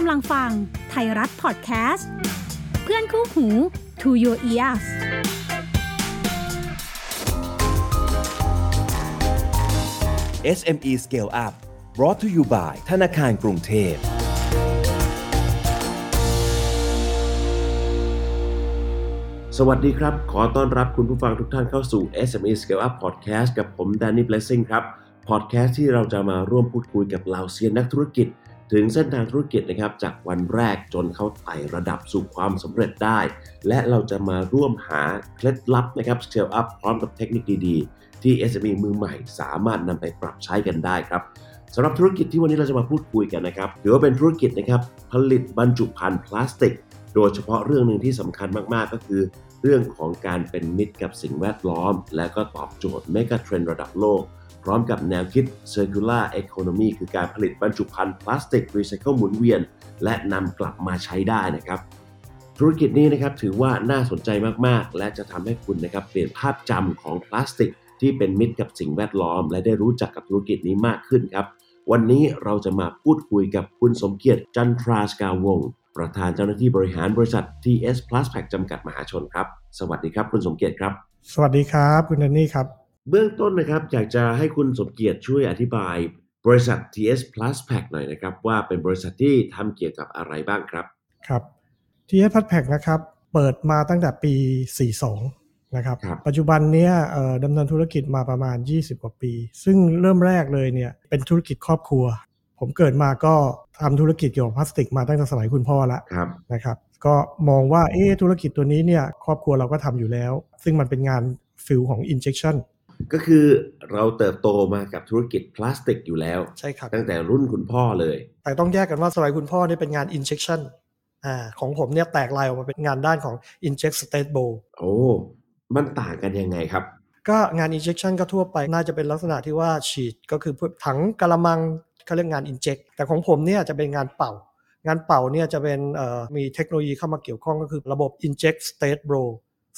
กำลังฟังไทยรัฐพอดแคสต์ เพื่อนคู่หู To Your Ears SME Scale Up brought to you by ธนาคารกรุงเทพ สวัสดีครับ ขอต้อนรับคุณผู้ฟังทุกท่านเข้าสู่ SME Scale Up Podcast กับผม Danny Blessing ครับ Podcast ที่เราจะมาร่วมพูดคุยกับเหล่าเซียนนักธุรกิจ ถึงเส้นทางธุรกิจนะครับจากวันแรกจนเขาไต่ระดับสู่ความสำเร็จได้ และเราจะมาร่วมหาเคล็ดลับนะครับ Scale Up พร้อมกับเทคนิคดีๆ ที่ SME มือใหม่สามารถนำไปปรับใช้กันได้ครับสำหรับธุรกิจที่วันนี้เราจะมาพูดคุยกันนะครับถือว่าเป็นธุรกิจนะครับผลิตบรรจุภัณฑ์พลาสติก โดยเฉพาะเรื่องหนึ่งที่สำคัญมากๆ ก็คือ เรื่องของการเป็นมิตรกับสิ่งแวดล้อม และก็ตอบโจทย์เมกะเทรนด์ระดับโลก พร้อมกับแนวคิด Circular Economy คือการผลิตบรรจุภัณฑ์พลาสติกรีไซเคิลหมุนเวียน และนำกลับมาใช้ได้นะครับ ธุรกิจนี้นะครับถือว่าน่าสนใจมากๆ และจะทำให้คุณนะครับเปลี่ยนภาพจำของพลาสติก ที่เป็นมิตรกับสิ่งแวดล้อม และได้รู้จักกับธุรกิจนี้มากขึ้นครับ วันนี้เราจะมาพูดคุยกับคุณสมเกียรติจันทราสกาวงประธานเจ้าหน้าที่บริหารบริษัท TS Plus Pack จำกัดมหาชนครับ สวัสดีครับ คุณสมเกียรติครับ สวัสดีครับ คุณแดนนี่ครับ เบื้องต้นนะครับอยากจะให้คุณสมเกียรติช่วยอธิบายบริษัท TS Plus Pack หน่อยนะครับ ว่าเป็นบริษัทที่ทำเกี่ยวกับอะไรบ้างครับครับทีเอสพัดแพกนะครับ เปิดมาตั้งแต่ปี 42 นะครับครับปัจจุบันเนี้ยเอ่อดำเนินธุรกิจมาประมาณ 20 กว่าปี ซึ่งเริ่มแรกเลยเนี่ยเป็นธุรกิจครอบครัว ผมเกิดมาก็ทำธุรกิจเกี่ยวกับพลาสติกมาตั้งแต่สมัยคุณพ่อละครับนะครับ ก็มองว่าเอ๊ะธุรกิจตัวนี้เนี่ยครอบครัวเราก็ทำอยู่แล้ว ซึ่งมันเป็นงานฟิลของ injection ก็คือเราเติบโตมากับธุรกิจพลาสติกอยู่แล้ว ใช่ครับ ตั้งแต่รุ่นคุณพ่อเลย แต่ต้องแยกกันว่าสมัยคุณพ่อเนี่ยเป็นงาน injection อ่าของผมเนี่ยแตกลายออกมาเป็นงานด้านของ inject state bowl โอ้ มันต่างกันยังไงครับ ก็งาน injection ก็ทั่วไปน่าจะเป็นลักษณะที่ว่าฉีดก็คือพวกถังกระมังเขาเรียกงาน inject แต่ของผมเนี่ยจะเป็นงานเป่า งานเป่าเนี่ยจะเป็นเอ่อมีเทคโนโลยีเข้ามาเกี่ยวข้องก็คือระบบ inject state bowl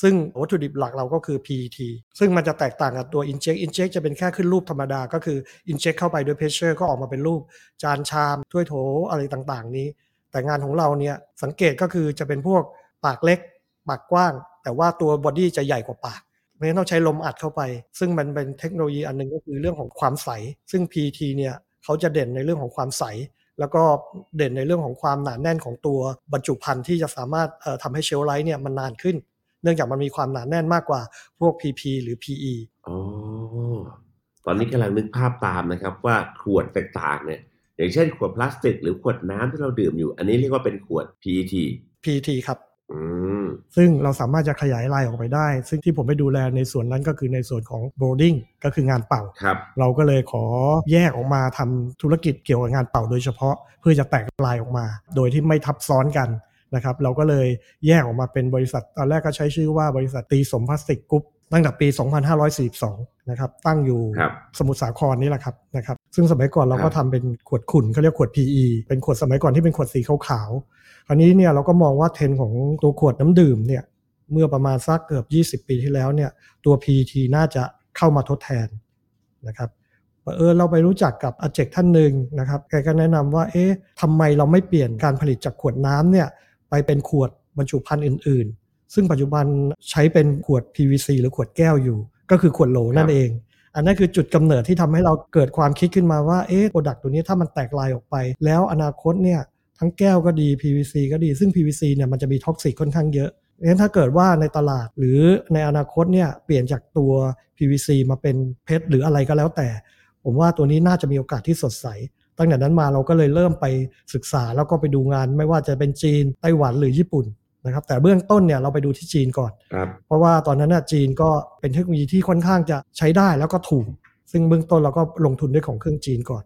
ซึ่งวัตถุดิบหลักเราก็คือ PET ซึ่งมันจะแตกต่างกับตัว inject inject จะเป็นแค่ขึ้นรูปธรรมดา ก็คือ inject เข้าไปด้วย pressure ก็ออกมาเป็นรูป จานชาม ถ้วยโถอะไรต่างๆ นี้ แต่งานของเราเนี่ยสังเกตก็คือจะเป็นพวกปากเล็ก ปากกว้าง แต่ว่าตัวบอดี้จะใหญ่กว่าปากเพราะฉะนั้นต้องใช้ลมอัดเข้าไป ซึ่งมันเป็นเทคโนโลยีอันหนึงก็คือเรื่องของความใส ซึ่ง PET เนี่ยเขาจะเด่นในเรื่องของความใส แล้วก็เด่นในเรื่องของความหนาแน่นของตัวบรรจุภัณฑ์ที่จะสามารถเอ่อทำให้ shelf life เนี่ยมันนานขึ้น เนื่องจากมันมีความหนาแน่นมากกว่าพวก PP หรือ PE อ๋อตอนนี้กำลังนึกภาพตามนะครับว่าขวดต่างๆเนี่ยอย่างเช่นขวดพลาสติก หรือขวดน้ำที่เราดื่มอยู่ อันนี้เรียกว่าเป็นขวด PET PET ครับอืมซึ่งเราสามารถจะขยายลายออกไปได้ ซึ่งที่ผมไปดูแลในส่วนนั้นก็คือในส่วนของ blowing ก็คืองานเป่าครับเราก็เลยขอแยกออกมาทำธุรกิจเกี่ยวกับงานเป่าโดยเฉพาะ เพื่อจะแตกลายออกมา โดยที่ไม่ทับซ้อนกัน นะครับเราก็เลยแยกออกมาเป็นบริษัทตอนแรกก็ใช้ชื่อว่าบริษัทตีสมพลาสติกกรุ๊ปตั้งแต่ปี 2542 นะครับ ตั้งอยู่ครับสมุทรสาครนี่แหละครับนะครับ ซึ่งสมัยก่อนเราก็รับทำเป็นขวดขุ่นเขาเรียกขวด PE เป็นขวดสมัยก่อนที่เป็นขวดสีขาวๆ คราวนี้เนี่ยเราก็มองว่าเทรนด์ของตัวขวดน้ำดื่มเนี่ย เมื่อประมาณสักเกือบ 20 ปีที่แล้วเนี่ย ตัว PET น่าจะเข้ามาทดแทนนะครับเออเราไปรู้จักกับอาเจกท่านหนึ่งนะครับ แกก็แนะนำว่า เอ๊ะทำไมเราไม่เปลี่ยนการผลิตจากขวดน้ำเนี่ย ไปเป็นขวดบรรจุภัณฑ์อื่น ๆ ซึ่งปัจจุบันใช้เป็นขวด PVC หรือขวดแก้วอยู่ ก็คือขวดโหลนั่นเอง อันนั้นคือจุดกำเนิดที่ทำให้เราเกิดความคิดขึ้นมาว่าเอ๊ะโปรดักต์ตัวนี้ถ้ามันแตกลายออกไป แล้วอนาคตเนี่ยทั้งแก้วก็ดี PVC ก็ดี ซึ่ง PVC เนี่ยมันจะมีท็อกซิกค่อนข้างเยอะงั้นถ้าเกิดว่าในตลาดหรือในอนาคตเนี่ยเปลี่ยนจากตัว PVC มาเป็นเพชรหรืออะไรก็แล้วแต่ ผมว่าตัวนี้น่าจะมีโอกาสที่สดใส ตั้งแต่นั้นมาเราก็เลยเริ่มไปศึกษาแล้วก็ไปดูงาน ไม่ว่าจะเป็นจีนไต้หวันหรือญี่ปุ่นนะครับแต่เบื้องต้นเนี่ยเราไปดูที่จีนก่อนครับเพราะว่าตอนนั้นน่ะจีนก็เป็นเทคโนโลยีที่ค่อนข้างจะใช้ได้แล้วก็ถูก ซึ่งเบื้องต้นเราก็ลงทุนด้วยของเครื่องจีนก่อน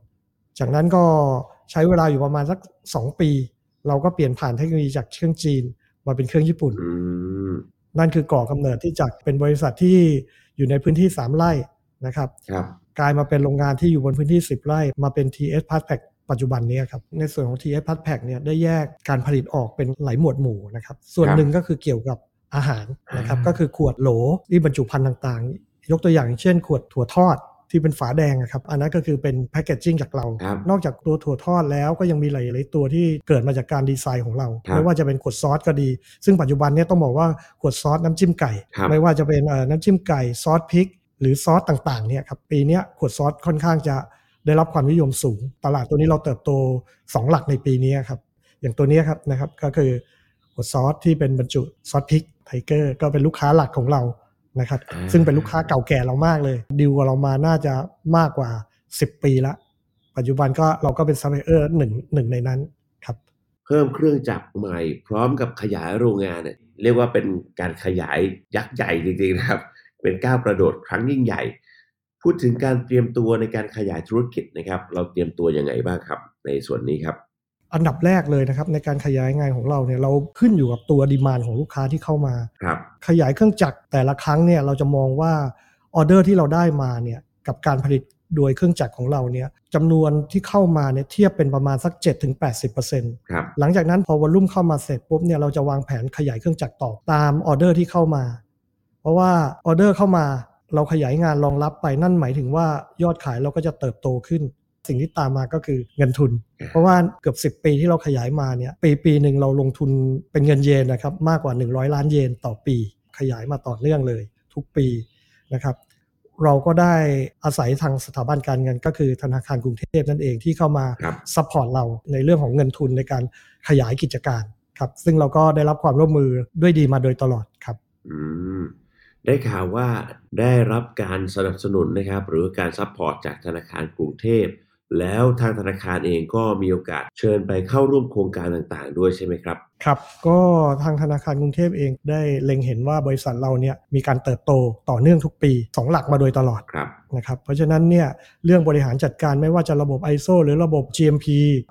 จากนั้นก็ใช้เวลาอยู่ประมาณสัก 2 ปี เราก็เปลี่ยนผ่านเทคโนโลยีจากเครื่องจีนมาเป็นเครื่องญี่ปุ่นอืมนั่นคือก่อกำเนิดที่จากเป็นบริษัทที่อยู่ในพื้นที่ 3ไร่นะครับครับ กลายมาเป็นโรงงานที่อยู่บนพื้นที่ 10 ไร่ มาเป็น TS p a s Pack ปัจจุบันเนี้ครับในส่วนของ TS p a s Pack เนี่ยได้แยกการผลิตออกเป็นหลายหมวดหมู่นะครับส่วนครับหนึ่งก็คือเกี่ยวกับอาหารนะครับอ่าก็คือขวดโหลที่บรรจุภัณฑ์ต่างๆ ยกตัวอย่างเช่น ขวดถั่วทอดที่เป็นฝาแดงอะครับ อันนั้นก็คือเป็น packaging จากเราครับนอกจากตัวถั่วทอดแล้วก็ยังมีหลายๆตัวที่เกิดมาจากการดีไซน์ของเราครับไม่ว่าจะเป็นขวดซอสก็ดี ซึ่งปัจจุบันเนี้ยต้องบอกว่าขวดซอสน้ำจิ้มไก่ครับไม่ว่าจะเป็นเอ่อน้ำจิ้มไก่ซอสพริก หรือซอสต่างๆเนี่ยครับปีเนี้ยขวดซอสค่อนข้างจะได้รับความนิยมสูง ตลาดตัวนี้เราเติบโต 2 หลักในปีนี้ครับอย่างตัวเนี้ยครับนะครับก็คือขวดซอสที่เป็นบรรจุซอสพริกไทเกอร์ก็เป็นลูกค้าหลักของเรานะครับอ่าซึ่งเป็นลูกค้าเก่าแก่เรามากเลยดิวกับเรามาน่าจะมากกว่า 10 ปีละปัจจุบันก็เราก็เป็นซัพพลายเออร์หนึ่งหนึ่งในนั้นครับเพิ่มเครื่องจักรใหม่พร้อมกับขยายโรงงานเนี่ยเรียกว่าเป็นการขยายยักษ์ใหญ่จริงๆนะครับ เป็นก้าวกระโดดครั้งยิ่งใหญ่ พูดถึงการเตรียมตัวในการขยายธุรกิจนะครับ เราเตรียมตัวยังไงบ้างครับ ในส่วนนี้ครับอันดับแรกเลยนะครับในการขยายงานของเราเนี่ยเราขึ้นอยู่กับตัว demand ของลูกค้าที่เข้ามาครับขยายเครื่องจักรแต่ละครั้งเนี่ยเราจะมองว่าออเดอร์ที่เราได้มาเนี่ยกับการผลิตโดยเครื่องจักรของเราเนี่ยจำนวนที่เข้ามาเนี่ยเทียบเป็นประมาณสัก 7-80%ครับหลังจากนั้นพอ volume เข้ามาเสร็จปุ๊บเนี่ยเราจะวางแผนขยายเครื่องจักรต่อตามออเดอร์ที่เข้ามา เพราะว่าออเดอร์เข้ามาเราขยายงานรองรับไปนั่นหมายถึงว่ายอดขายเราก็จะเติบโตขึ้น สิ่งที่ตามมาก็คือเงินทุน เพราะว่าเกือบ 10 ปีที่เราขยายมาเนี่ยปีปีหนึ่งเราลงทุนเป็นเงินเยนนะครับมากกว่า 100 ล้านเยนต่อปี ขยายมาต่อเนื่องเลย ทุกปีนะครับเราก็ได้อาศัยทางสถาบันการเงินก็คือธนาคารกรุงเทพนั่นเองที่เข้ามาครับ support เราในเรื่องของเงินทุนในการขยายกิจการครับซึ่งเราก็ได้รับความร่วมมือด้วยดีมาโดยตลอดครับ อืม ได้ข่าวว่าได้รับการสนับสนุนนะครับ หรือการ support จากธนาคารกรุงเทพ แล้วทางธนาคารเองก็มีโอกาสเชิญไปเข้าร่วมโครงการต่างๆ ด้วยใช่ไหมครับ ครับ ก็ทางธนาคารกรุงเทพเองได้เล็งเห็นว่าบริษัทเราเนี่ยมีการเติบโตต่อเนื่องทุกปี 2 หลักมาโดยตลอดครับนะครับ เพราะฉะนั้นเนี่ยเรื่องบริหารจัดการไม่ว่าจะระบบ ISO หรือระบบ GMP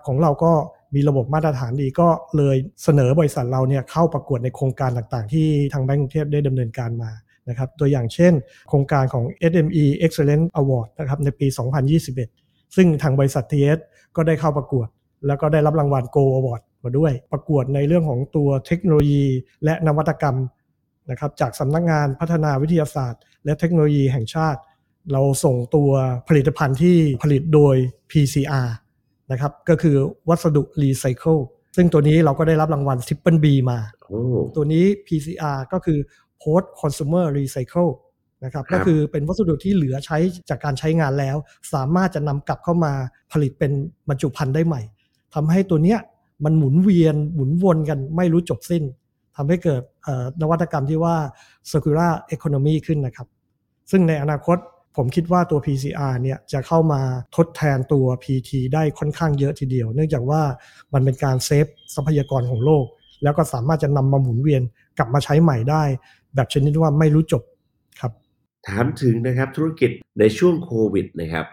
ของเราก็มีระบบมาตรฐานดีก็เลยเสนอบริษัทเราเนี่ยเข้าประกวดในโครงการต่างๆ ที่ทางแบงก์กรุงเทพได้ดำเนินการมา นะครับตัวอย่างเช่น โครงการของ SME Excellence Award นะครับในปี 2021 ซึ่งทางบริษัท TS ก็ได้เข้าประกวด แล้วก็ได้รับรางวัล Go Award มาด้วย ประกวดในเรื่องของตัวเทคโนโลยี และนวัตกรรมนะครับจากสำนักงานพัฒนาวิทยาศาสตร์ และเทคโนโลยีแห่งชาติ เราส่งตัวผลิตภัณฑ์ที่ผลิตโดย PCR นะครับก็คือวัสดุรีไซเคิลซึ่งตัวนี้เราก็ได้รับรางวัล Triple B มาโอ้ตัวนี้ PCR ก็คือ Post Consumer Recycle นะครับครับก็คือเป็นวัสดุที่เหลือใช้จากการใช้งานแล้ว สามารถจะนำกลับเข้ามาผลิตเป็นบรรจุภัณฑ์ได้ใหม่ทำให้ตัวเนี้ยมันหมุนเวียนหมุนวนกันไม่รู้จบสิ้นทำให้เกิดเอ่อนวัตกรรมที่ว่า circular economy ขึ้นนะครับ ซึ่งในอนาคตผมคิดว่าตัว PCR เนี่ยจะเข้ามาทดแทนตัว PT ได้ค่อนข้างเยอะทีเดียว เนื่องจากว่ามันเป็นการเซฟทรัพยากรของโลก แล้วก็สามารถจะนำมาหมุนเวียนกลับมาใช้ใหม่ได้ แบบชนิดที่ว่าไม่รู้จบครับ ถามถึงนะครับธุรกิจในช่วงโควิดนะครับ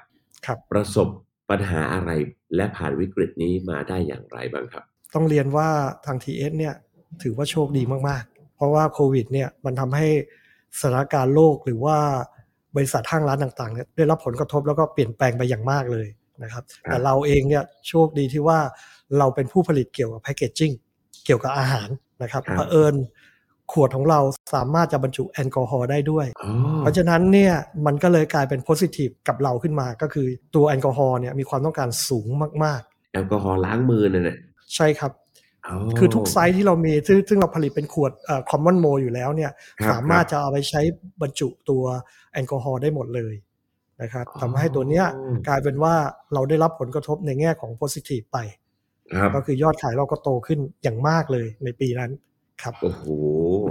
ครับ ประสบปัญหาอะไรและผ่านวิกฤตนี้มาได้อย่างไรบ้างครับ ต้องเรียนว่าทาง TS เนี่ยถือว่าโชคดีมากๆ เพราะว่าโควิดเนี่ยมันทำให้สถานการณ์โลกหรือว่าบริษัทห้างร้านต่างๆเนี่ยได้รับผลกระทบแล้วก็เปลี่ยนแปลงไปอย่างมากเลยนะครับครับแต่เราเองเนี่ยโชคดีที่ว่าเราเป็นผู้ผลิตเกี่ยวกับ packaging เกี่ยวกับอาหารนะครับครับเผอิญ ขวดของเราสามารถจะบรรจุแอลกอฮอล์ได้ด้วยอ๋อเพราะฉะนั้นเนี่ยมันก็เลยกลายเป็น positive กับเราขึ้นมาก็คือตัวแอลกอฮอล์เนี่ยมีความต้องการสูงมากแอลกอฮอล์ล้างมือนั่นแหละๆใช่ครับ คือทุกไซสที่เรามีซึ่งซึ่งเราผลิตเป็นขวดเอ่อ common mold อยู่แล้วเนี่ยครับสามารถครับจะเอาไปใช้บรรจุตัวแอลกอฮอล์ได้หมดเลยนะครับอ๋อทำให้ตัวเนี้ยกลายเป็นว่าเราได้รับผลกระทบในแง่ของ positive ไปครับก็คือยอดขายเราก็โตขึ้นอย่างมากเลยในปีนั้น ครับโอ้โห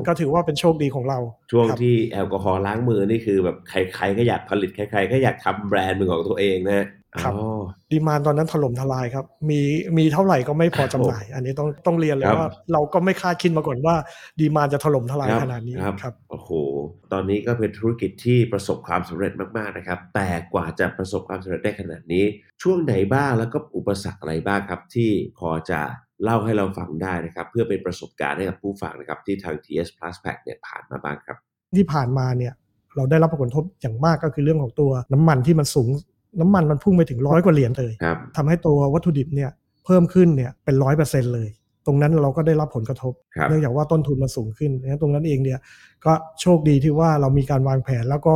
ก็ถือว่าเป็นโชคดีของเรา ช่วงครับที่แอลกอฮอล์ล้างมือนี่คือแบบใครๆก็อยากผลิตใครๆก็อยากทำแบรนด์เป็นของตัวเองนะอ๋อดีมานตอนนั้นถล่มทลายครับ มีมีเท่าไหร่ก็ไม่พอจำหน่าย อันนี้ต้องต้องเรียนเลยครับว่า เราก็ไม่คาดคิดมาก่อนว่า ดีมานจะถล่มทลายครับขนาดนี้ครับครับโอ้โห ตอนนี้ก็เป็นธุรกิจที่ประสบความสำเร็จมากๆนะครับ แต่กว่าจะประสบความสำเร็จได้ขนาดนี้ ช่วงไหนบ้างแล้วก็อุปสรรคอะไรบ้างครับ ที่พอจะ เล่าให้เราฟังได้นะครับ เพื่อเป็นประสบการณ์ให้กับผู้ฟังนะครับ ที่ทาง TS Plus Pack เนี่ยผ่านมาบ้างครับ ที่ผ่านมาเนี่ยเราได้รับผลกระทบอย่างมากก็คือเรื่องของตัวน้ำมันที่มันสูง น้ำมันมันพุ่งไปถึงร้อยกว่าเหรียญเลยครับทำให้ตัววัตถุดิบเนี่ยเพิ่มขึ้นเนี่ยเป็นร้อยเปอร์เซ็นเลย ตรงนั้นเราก็ได้รับผลกระทบครับเนื่องจากว่าต้นทุนมันสูงขึ้นนะตรงนั้นเองเนี่ยก็โชคดีที่ว่าเรามีการวางแผนแล้วก็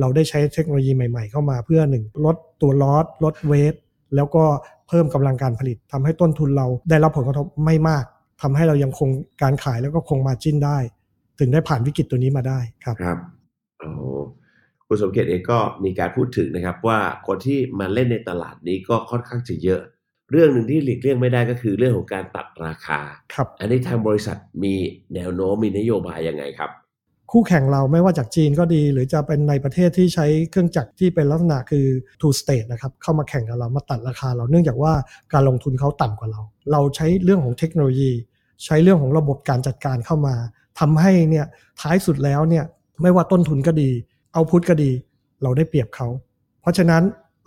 เราได้ใช้เทคโนโลยีใหม่ ๆ เข้ามาเพื่อหนึ่งลดตัวลอสลดเวทแล้วก็ เพิ่มกำลังการผลิตทำให้ต้นทุนเราได้รับผลกระทบไม่มากทำให้เรายังคงการขายแล้วก็คงมาจิ้นได้ ถึงได้ผ่านวิกฤตตัวนี้มาได้ครับครับโอ้คุณสมเกียรติเองก็มีการพูดถึงนะครับว่าคนที่มาเล่นในตลาดนี้ก็ค่อนข้างจะเยอะ เรื่องหนึ่งที่หลีกเลี่ยงไม่ได้ก็คือเรื่องของการตัดราคาครับอันนี้ทางบริษัทมีแนวโน้มมีนโยบายยังไงครับ คู่แข่งเราไม่ว่าจากจีนก็ดี หรือจะเป็นในประเทศที่ใช้เครื่องจักรที่เป็นลักษณะคือ two state นะครับเข้ามาแข่งกับเรามาตัดราคาเราเนื่องจากว่าการลงทุนเขาต่ำกว่าเรา เราใช้เรื่องของเทคโนโลยี ใช้เรื่องของระบบการจัดการเข้ามาทำให้เนี่ยท้ายสุดแล้วเนี่ยไม่ว่าต้นทุนก็ดีเอาพุทก็ดี เราได้เปรียบเขา เพราะฉะนั้น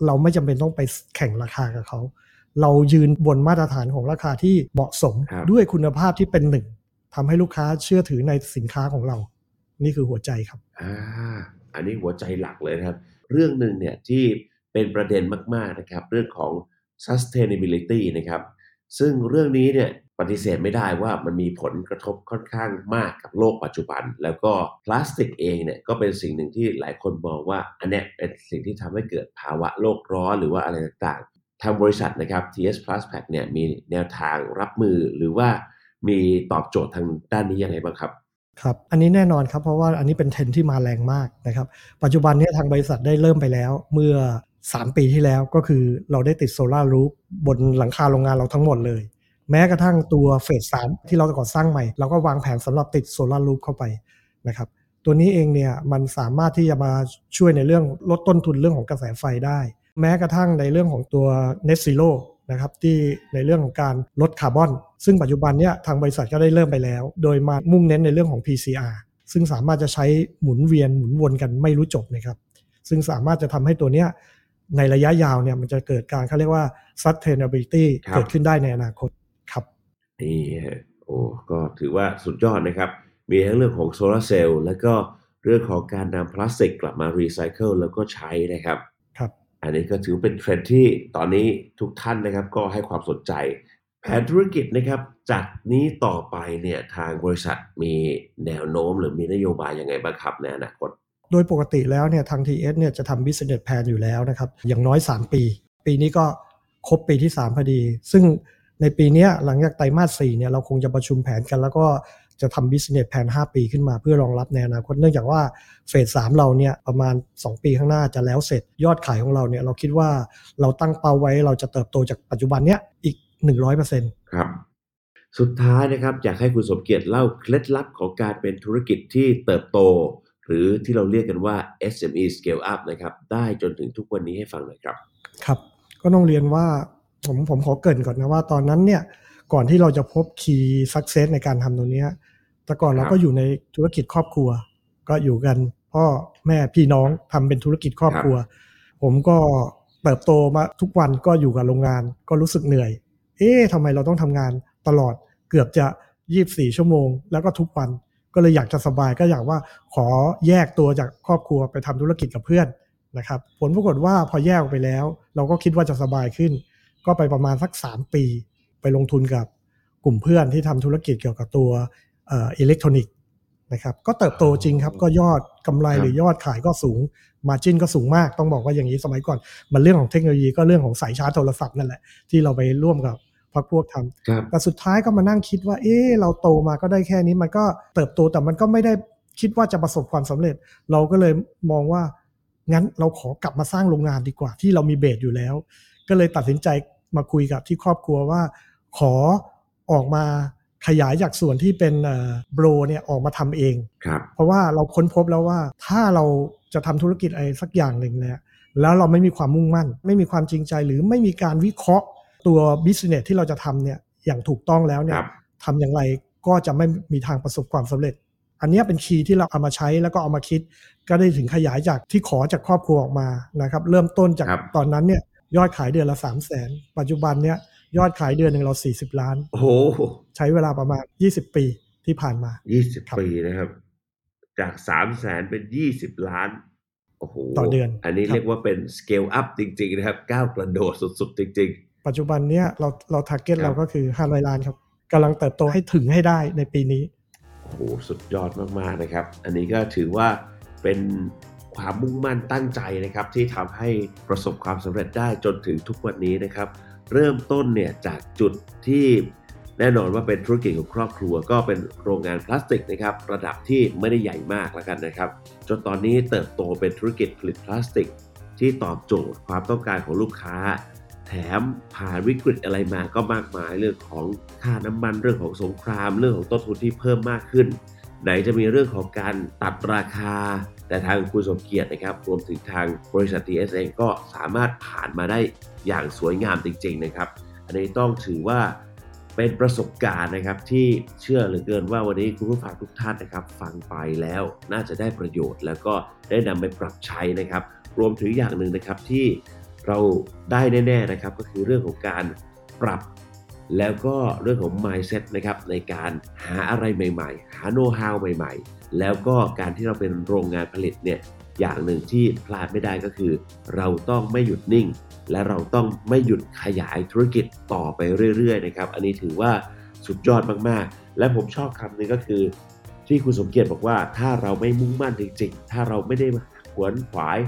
เราไม่จำเป็นต้องไปแข่งราคากับเขา เรายืนบนมาตรฐานของราคาที่เหมาะสมครับด้วยคุณภาพที่เป็นหนึ่งทำให้ลูกค้าเชื่อถือในสินค้าของเรา นี่คือหัวใจครับอ่าอันนี้หัวใจหลักเลยนะครับ เรื่องหนึ่งเนี่ยที่เป็นประเด็นมากๆนะครับ เรื่องของ sustainability นะครับ ซึ่งเรื่องนี้เนี่ยปฏิเสธไม่ได้ว่ามันมีผลกระทบค่อนข้างมากกับโลกปัจจุบัน แล้วก็พลาสติกเองเนี่ยก็เป็นสิ่งหนึ่งที่หลายคนมองว่าอันเนี้ยเป็นสิ่งที่ทำให้เกิดภาวะโลกร้อนหรือว่าอะไรต่างๆ ทางบริษัทนะครับ TS Plus Pack เนี่ยมีแนวทางรับมือหรือว่ามีตอบโจทย์ทางด้านนี้ยังไงบ้างครับ ครับ อันนี้แน่นอนครับ เพราะว่าอันนี้เป็นเทรนที่มาแรงมากนะครับ ปัจจุบันเนี้ทางบริษัทได้เริ่มไปแล้ว เมื่อ 3 ปีที่แล้วก็คือเราได้ติดโซลารูฟบนหลังคาโรงงานเราทั้งหมดเลย แม้กระทั่งตัวเฟสสามที่เราจะก่อสร้างใหม่ เราก็วางแผนสำหรับติดโซลารูฟเข้าไปนะครับ ตัวนี้เองเนี่ยมันสามารถที่จะมาช่วยในเรื่องลดต้นทุนเรื่องของกระแสไฟได้ แม้กระทั่งในเรื่องของตัว Net Zero นะครับที่ในเรื่องของการลดคาร์บอน ซึ่งปัจจุบันเนี่ยทางบริษัทก็ได้เริ่มไปแล้ว โดยมามุ่งเน้นในเรื่องของ PCR ซึ่งสามารถจะใช้หมุนเวียนหมุนวนกันไม่รู้จบนะครับ ซึ่งสามารถจะทำให้ตัวเนี้ยในระยะยาวเนี่ยมันจะเกิดการเขาเรียกว่า sustainability ครับเกิดขึ้นได้ในอนาคตครับนี่ฮะโอ้ก็ถือว่าสุดยอดนะครับ มีทั้งเรื่องของโซลาร์เซลล์แล้วก็เรื่องของการนำพลาสติกกลับมารีไซเคิลแล้วก็ใช้นะครับครับ อันนี้ก็ถือเป็นเทรนด์ที่ตอนนี้ทุกท่านนะครับก็ให้ความสนใจ แผนธุรกิจนะครับ จากนี้ต่อไปเนี่ยทางบริษัทมีแนวโน้มหรือมีนโยบายยังไงบ้างครับในอนาคตโดยปกติแล้วเนี่ยทาง TS เนี่ยจะทำ business plan อยู่แล้วนะครับอย่างน้อย 3 ปี ปีนี้ก็ครบปีที่ 3 พอดี ซึ่งในปีนี้หลังจากไตรมาส4เนี่ยเราคงจะประชุมแผนกัน แล้วก็ จะทำ business plan 5 ปีขึ้นมาเพื่อรองรับในอนาคตเนื่องจากว่าเฟส3เราเนี่ยประมาณ 2 ปีข้างหน้าจะแล้วเสร็จยอดขายของเราเนี่ยเราคิดว่าเราตั้งเป้าไว้เราจะเติบโตจากปัจจุบันเนี้ยอีก 100%ครับสุดท้ายนะครับอยากให้คุณสมเกียรติเล่าเคล็ดลับของการเป็นธุรกิจที่เติบโต หรือที่เราเรียกกันว่า SME Scale Up นะครับได้จนถึงทุกวันนี้ให้ฟังหน่อยครับ ครับ ก็ต้องเรียนว่าผมผมขอเกรินก่อนนะว่าตอนนั้นเนี่ย ก่อนที่เราจะพบคีย์สักเซสในการทำตรงเนี้ยแต่ก่อนเราครับก็อยู่ในธุรกิจครอบครัว ก็อยู่กันพ่อแม่พี่น้องทำเป็นธุรกิจครอบครัว ผมก็เติบโตมาทุกวันก็อยู่กับโรงงานก็รู้สึกเหนื่อย เอ๊ะทำไมเราต้องทำงานตลอดเกือบจะ 24 ชั่วโมง แล้วก็ทุกวัน ก็เลยอยากจะสบายก็อยากว่าขอแยกตัวจากครอบครัวไปทำธุรกิจกับเพื่อนนะครับผลปรากฏว่าพอแยกออกไปแล้ว เราก็คิดว่าจะสบายขึ้น ก็ไปประมาณสัก 3 ปี ไปลงทุนกับกลุ่มเพื่อนที่ทำธุรกิจเกี่ยวกับตัวเอิเล็กทรอนิกส์นะครับก็เติบโตจริงครับก็ยอดกำไรครับหรือยอดขายก็สูงมาจินก็สูงมาก ต้องบอกว่าอย่างนี้สมัยก่อน มันเรื่องของเทคโนโลยีก็เรื่องของสายชาร์จโทรศัพท์นั่นแหละที่เราไปร่วมกับพักพวกทำครับแต่สุดท้ายก็มานั่งคิดว่า เอ๊ะเราโตมาก็ได้แค่นี้มันก็เติบโตแต่มันก็ไม่ได้คิดว่าจะประสบความสำเร็จ เราก็เลยมองว่างั้นเราขอกลับมาสร้างโรงงานดีกว่าที่เรามีเบสอยู่แล้ว ก็เลยตัดสินใจมาคุยกับที่ครอบครัวว่า ขอออกมาขยายจากส่วนที่เป็นโบรเนี่ยออกมาทำเองครับเพราะว่าเราค้นพบแล้วว่าถ้าเราจะทำธุรกิจอะไรสักอย่างหนึ่งเนี่ยแล้วเราไม่มีความมุ่งมั่น ไม่มีความจริงใจหรือไม่มีการวิเคราะห์ตัว business ที่เราจะทำเนี่ยอย่างถูกต้องแล้วเนี่ยครับทำอย่างไรก็จะไม่มีทางประสบความสำเร็จ อันเนี้ยเป็น key ที่เราเอามาใช้แล้วก็เอามาคิด ก็ได้ถึงขยายจากที่ขอจากครอบครัวออกมานะครับ เริ่มต้นจากครับตอนนั้นเนี่ยยอดขายเดือนละ 3 0 0แสนปัจจุบันเนี่ย ยอดขายเดือนหนึ่งเรา 40 ล้าน โอ้โห ใช้เวลาประมาณ 20 ปีที่ผ่านมายี่สิบครับปีนะครับ จากสามแสนเป็นยี่สิบล้าน โอ้โห ต่อเดือน อันนี้ครับเรียกว่าเป็น scale up จริง ๆ นะครับ ก้าวกระโดดสุด ๆ จริงปัจจุบันเนี่ยเราเราทาร์เก็ตครับเราก็คือ 500 ล้านครับกำลังเติบโตให้ถึงให้ได้ในปีนี้ๆโอ้โห สุดยอดมาก ๆ นะครับ อันนี้ก็ถือว่าเป็นความมุ่งมั่นตั้งใจนะครับที่ทำให้ประสบความสำเร็จได้จนถึงทุกวันนี้นะครับ เริ่มต้นเนี่ยจากจุดที่แน่นอนว่าเป็นธุรกิจของครอบครัว ก็เป็นโรงงานพลาสติกนะครับระดับที่ไม่ได้ใหญ่มากแล้วกันนะครับ จนตอนนี้เติบโตเป็นธุรกิจผลิตพลาสติก ที่ตอบโจทย์ความต้องการของลูกค้า แถมผ่านวิกฤตอะไรมาก็มากมายเรื่องของค่าน้ำมันเรื่องของสงคราม เรื่องของต้นทุนที่เพิ่มมากขึ้น ไหนจะมีเรื่องของการตัดราคา แต่ทางคุณสมเกียรตินะครับ รวมถึงทางบริษัท TS เองก็สามารถผ่านมาได้อย่างสวยงามจริง ๆ นะครับ อันนี้ต้องถือว่าเป็นประสบการณ์นะครับที่เชื่อเหลือเกินว่าวันนี้คุณผู้ฟังทุกท่านนะครับ ฟังไปแล้วน่าจะได้ประโยชน์ แล้วก็ได้นำไปปรับใช้นะครับ รวมถึงอย่างหนึ่งนะครับที่เราได้แน่ๆนะครับ ก็คือเรื่องของการปรับ แล้วก็เรื่องของ mindset นะครับในการหาอะไรใหม่ ๆ หา know how ใหม่ ๆ แล้วก็การที่เราเป็นโรงงานผลิตเนี่ยอย่างหนึ่งที่พลาดไม่ได้ก็คือ เราต้องไม่หยุดนิ่ง และเราต้องไม่หยุดขยายธุรกิจต่อไปเรื่อยๆนะครับอันนี้ถือว่าสุดยอดมากๆ และผมชอบคำหนึ่งก็คือ ที่คุณสมเกียรติบอกว่าถ้าเราไม่มุ่งมั่นจริงๆ ถ้าเราไม่ได้ขวนขวาย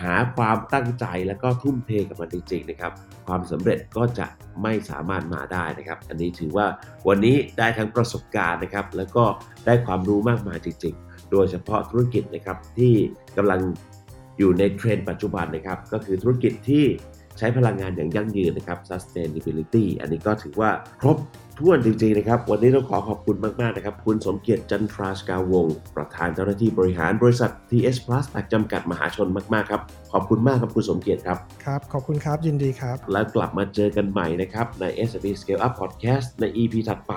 หาความตั้งใจแล้วก็ทุ่มเทกับมันจริงๆนะครับ ความสำเร็จก็จะไม่สามารถมาได้นะครับ อันนี้ถือว่าวันนี้ได้ทั้งประสบการณ์นะครับ แล้วก็ได้ความรู้มากมายจริงๆ โดยเฉพาะธุรกิจนะครับที่กำลังอยู่ในเทรนด์ปัจจุบันนะครับ ก็คือธุรกิจที่ ใช้พลังงานอย่างยั่งยืนนะครับ sustainability อันนี้ก็ถือว่าครบถ้วนจริงๆนะครับ วันนี้ต้องขอขอบคุณมาก ๆ นะครับ คุณสมเกียรติจันทราสกาวงศ์ประธานเจ้าหน้าที่บริหารบริษัท TS Plus จำกัดมหาชนมาก ๆ ครับ ขอบคุณมากครับ คุณสมเกียรติครับ ครับ ขอบคุณครับ ยินดีครับ แล้วกลับมาเจอกันใหม่นะครับ ใน SME Scale Up Podcast ใน EP ถัดไป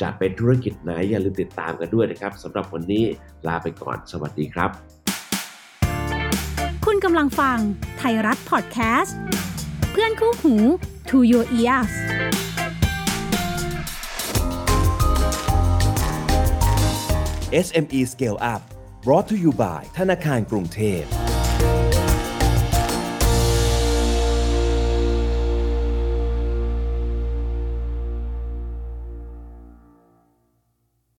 จะเป็นธุรกิจไหนอย่าลืมติดตามกันด้วยนะครับสำหรับวันนี้ลาไปก่อน สวัสดีครับ คุณกำลังฟังไทยรัฐพอดแคสต์ เพื่อนคู่หู To Your Ears SME Scale Up brought to you by ธนาคารกรุงเทพ